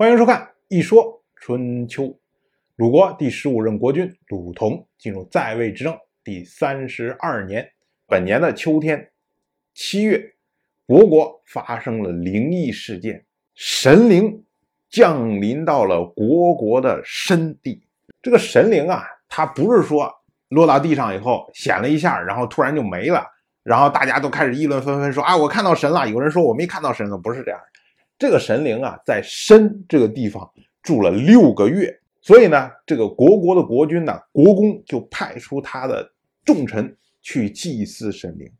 欢迎收看《一说春秋》。鲁国第十五任国君鲁同进入在位执政第三十二年，本年的秋天七月，国国发生了灵异事件，神灵降临到了国国的深地。这个神灵啊，它不是说落到地上以后显了一下，然后突然就没了，然后大家都开始议论纷纷说：“啊，我看到神了。”有人说：“我没看到神了。”不是这样。这个神灵啊，在申这个地方住了六个月，所以呢，这个国国的国君呢，国公就派出他的重臣去祭祀神灵，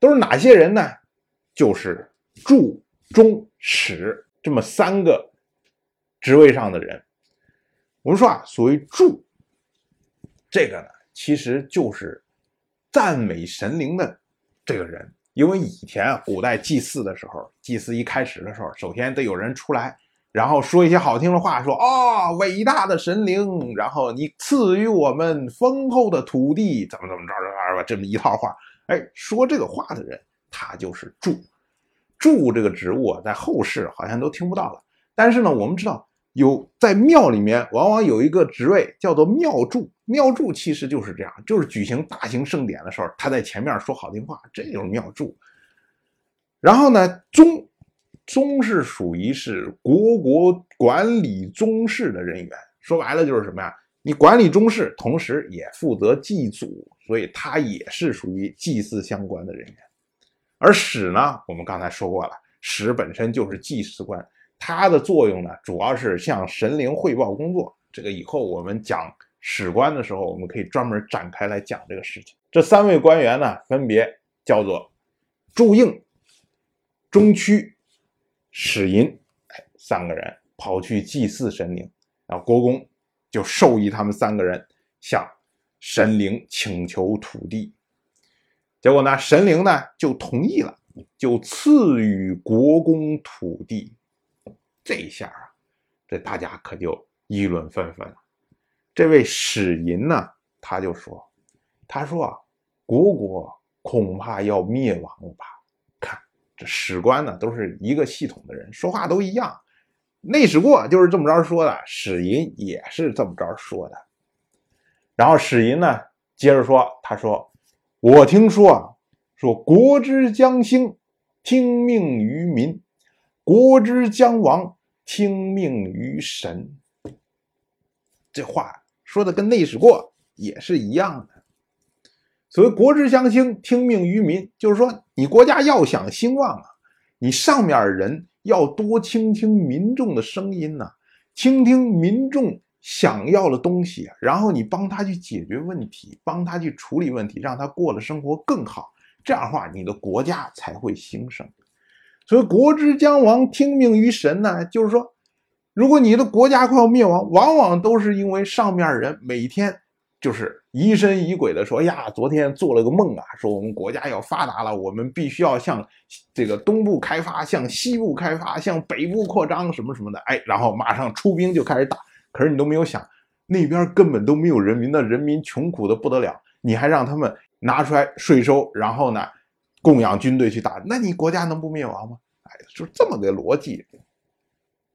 都是哪些人呢？就是祝、中、史这么三个职位上的人。我们说啊，所谓祝，这个呢，其实就是赞美神灵的这个人。因为以前，古代祭祀的时候，祭祀一开始的时候，首先得有人出来，然后说一些好听的话，说哦，伟大的神灵，然后你赐予我们丰厚的土地，怎么怎么着着吧，这么一套话。哎，说这个话的人，他就是祝。祝这个职务啊，在后世好像都听不到了。但是呢，我们知道有在庙里面，往往有一个职位叫做庙祝。庙祝其实就是这样，就是举行大型盛典的时候，他在前面说好听话，这就是庙祝。然后呢，宗宗是属于是国国管理宗室的人员，说白了就是什么呀？你管理宗室，同时也负责祭祖，所以他也是属于祭祀相关的人员。而史呢，我们刚才说过了，史本身就是祭祀官，它的作用呢，主要是向神灵汇报工作。这个以后我们讲。史官的时候，我们可以专门展开来讲这个事情。这三位官员呢，分别叫做祝应、中屈、史寅，哎，三个人跑去祭祀神灵，然后国公就授意他们三个人向神灵请求土地。结果呢，神灵呢就同意了，就赐予国公土地。这一下啊，这大家可就议论纷纷了。这位史银呢，他就说：“他说啊，国国恐怕要灭亡了吧？看这史官呢，都是一个系统的人，说话都一样。内史过就是这么着说的，史银也是这么着说的。然后史银呢，接着说，他说：我听说啊，说国之将兴，听命于民；国之将亡，听命于神。这话。”说的跟内史过也是一样的。所谓国之将兴，听命于民，就是说你国家要想兴旺啊，你上面人要多倾听民众的声音呢，倾听民众想要的东西，然后你帮他去解决问题，帮他去处理问题，让他过的生活更好。这样的话，你的国家才会兴盛。所以国之将亡，听命于神呢，就是说。如果你的国家快要灭亡，往往都是因为上面人每天就是疑神疑鬼的说：“呀，昨天做了个梦啊，说我们国家要发达了，我们必须要向这个东部开发，向西部开发，向北部扩张，什么什么的。”哎，然后马上出兵就开始打。可是你都没有想，那边根本都没有人民的人民穷苦的不得了，你还让他们拿出来税收，然后呢供养军队去打，那你国家能不灭亡吗？哎，就这么个逻辑。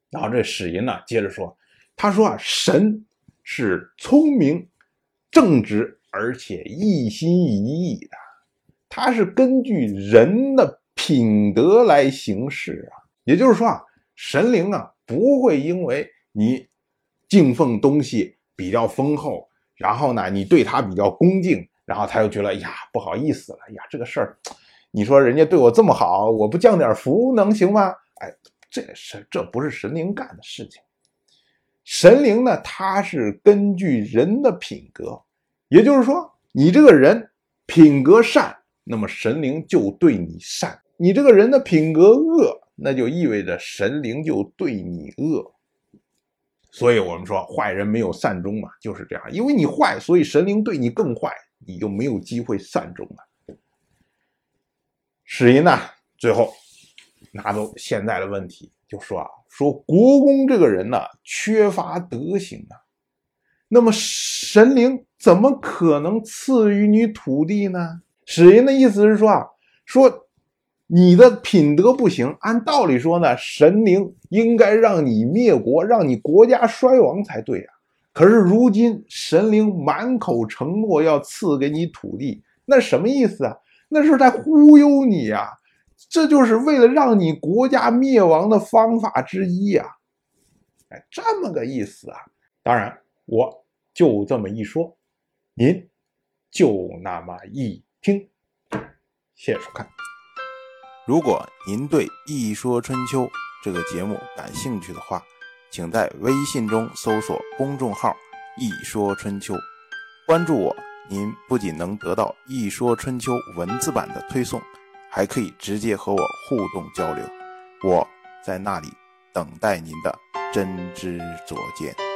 然后这史寅呢，接着说，他说啊，神是聪明、正直，而且一心一意的，他是根据人的品德来行事啊。也就是说啊，神灵啊，不会因为你敬奉东西比较丰厚，然后呢，你对他比较恭敬，然后他又觉得呀，不好意思了，呀，这个事儿，你说人家对我这么好，我不降点福能行吗？哎。这是这不是神灵干的事情，神灵呢，他是根据人的品格，也就是说，你这个人品格善，那么神灵就对你善；你这个人的品格恶，那就意味着神灵就对你恶。所以我们说，坏人没有善终嘛，就是这样，因为你坏，所以神灵对你更坏，你就没有机会善终了。史寅呢，最后。拿走现在的问题，就说啊，说国公这个人呢，缺乏德行啊，那么神灵怎么可能赐予你土地呢？史人的意思是说啊，说你的品德不行，按道理说呢，神灵应该让你灭国，让你国家衰亡才对啊。可是如今神灵满口承诺要赐给你土地，那什么意思啊？那是在忽悠你呀！这就是为了让你国家灭亡的方法之一呀！哎，这么个意思啊。当然，我就这么一说，您就那么一听。谢谢收看。如果您对《一说春秋》这个节目感兴趣的话，请在微信中搜索公众号“一说春秋”，关注我。您不仅能得到《一说春秋》文字版的推送，还可以直接和我互动交流。我在那里等待您的真知灼见。